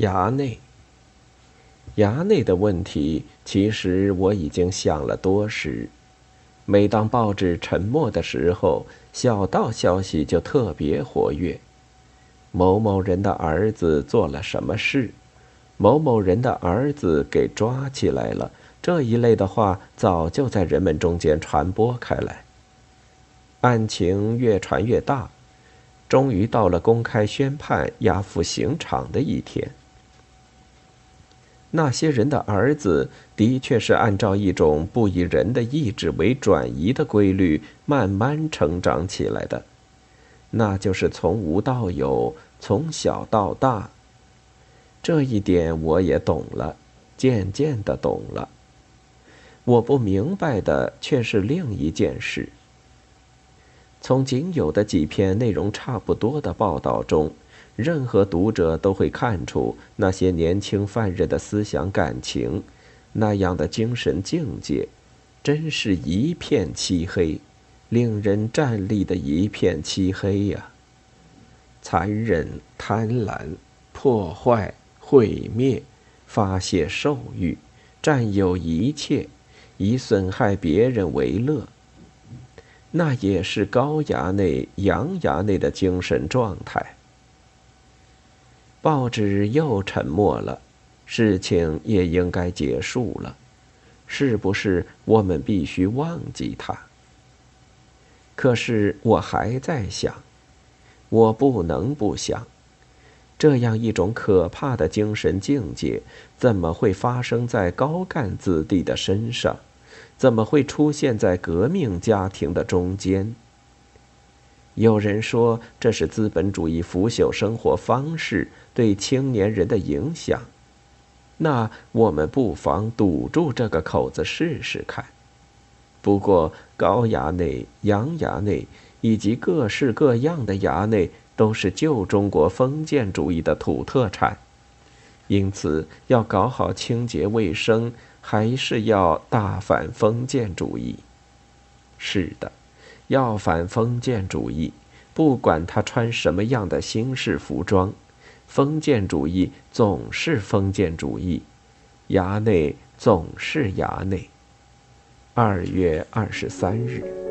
衙内，衙内的问题，其实我已经想了多时。每当报纸沉默的时候，小道消息就特别活跃。某某人的儿子做了什么事？某某人的儿子给抓起来了。这一类的话，早就在人们中间传播开来。案情越传越大，终于到了公开宣判、押赴刑场的一天。那些人的儿子的确是按照一种不以人的意志为转移的规律慢慢成长起来的，那就是从无到有，从小到大。这一点我也懂了，渐渐的懂了。我不明白的却是另一件事。从仅有的几篇内容差不多的报道中。任何读者都会看出那些年轻犯人的思想感情，那样的精神境界，真是一片漆黑，令人站立的一片漆黑呀！残忍、贪婪、破坏、毁灭、发泄兽欲、占有一切，以损害别人为乐，那也是高衙内、洋衙内的精神状态。报纸又沉默了，事情也应该结束了，是不是？我们必须忘记它。可是我还在想，我不能不想，这样一种可怕的精神境界，怎么会发生在高干子弟的身上？怎么会出现在革命家庭的中间？有人说这是资本主义腐朽生活方式对青年人的影响，那我们不妨堵住这个口子试试看。不过高衙内、洋衙内以及各式各样的衙内都是旧中国封建主义的土特产，因此要搞好清洁卫生，还是要大反封建主义。是的。要反封建主义，不管他穿什么样的新式服装，封建主义总是封建主义，衙内总是衙内。二月二十三日。